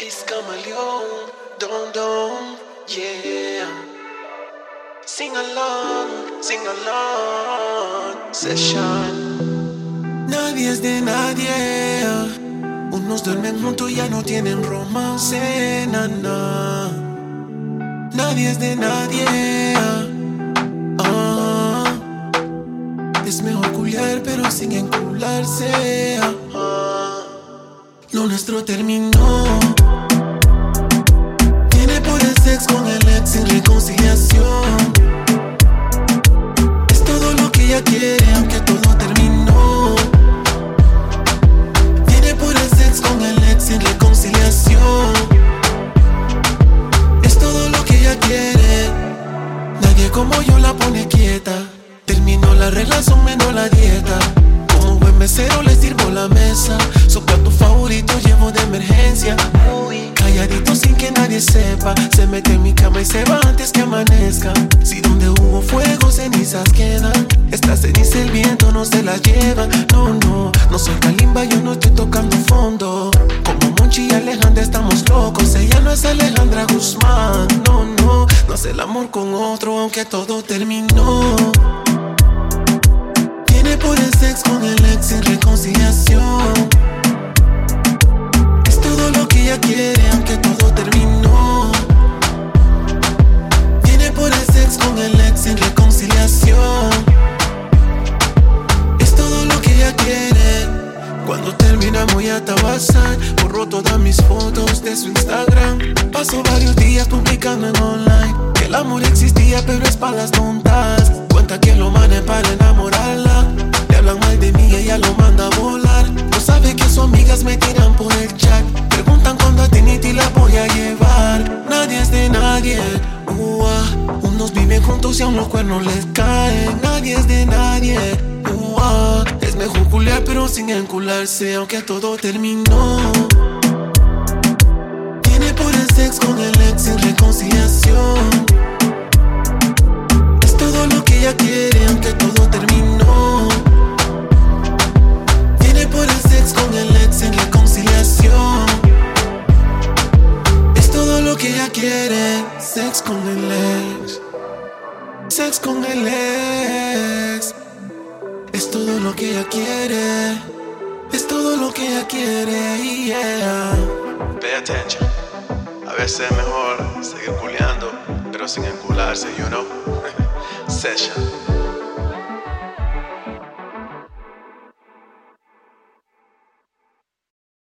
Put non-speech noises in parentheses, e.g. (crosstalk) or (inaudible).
It's Camaleon, Don Don, yeah. Sing along, sing along, session. Nadie es de nadie. Unos duermen juntos y ya no tienen romance, nana. Nadie es de nadie. Ah. Es mejor culiar, pero sin encularse. Lo nuestro terminó. Tiene por el sex con el ex sin reconciliación. Es todo lo que ella quiere, aunque todo terminó. Tiene por el sex con el ex sin reconciliación. Es todo lo que ella quiere. Nadie como yo la pone quieta. Terminó la relación menos la Muy calladito sin que nadie sepa. Se mete en mi cama y se va antes que amanezca. Si donde hubo fuego, cenizas quedan. Esta ceniza el viento no se la lleva. No, no, no soy Kalimba, yo no estoy tocando fondo. Como Monchi y Alejandra estamos locos. Ella no es Alejandra Guzmán. No, no, no hace el amor con otro, aunque todo terminó. Con el ex sin reconciliación. Es todo lo que ella quiere. Cuando terminamos ya a Borró todas mis fotos de su Instagram. Paso varios días publicando en online. Que el amor existía, pero es para las tontas. Cuenta que lo mane para enamorarla. Le hablan mal de mí, ella lo manda a volar. No sabe que sus amigas me tiran aún los cuernos les caen. Nadie es de nadie. Es mejor culiar pero sin encularse, aunque todo terminó. Tiene por el sex con el ex sin reconciliación. Es todo lo que ella quiere, aunque todo terminó. Tiene por el sex con el ex sin reconciliación. Es todo lo que ella quiere, sex con el ex. Con el ex. Es todo lo que ella quiere. Es todo lo que ella quiere, yeah. Pay attention. A veces es mejor seguir culeando, pero sin encularse, you know. (laughs) Session.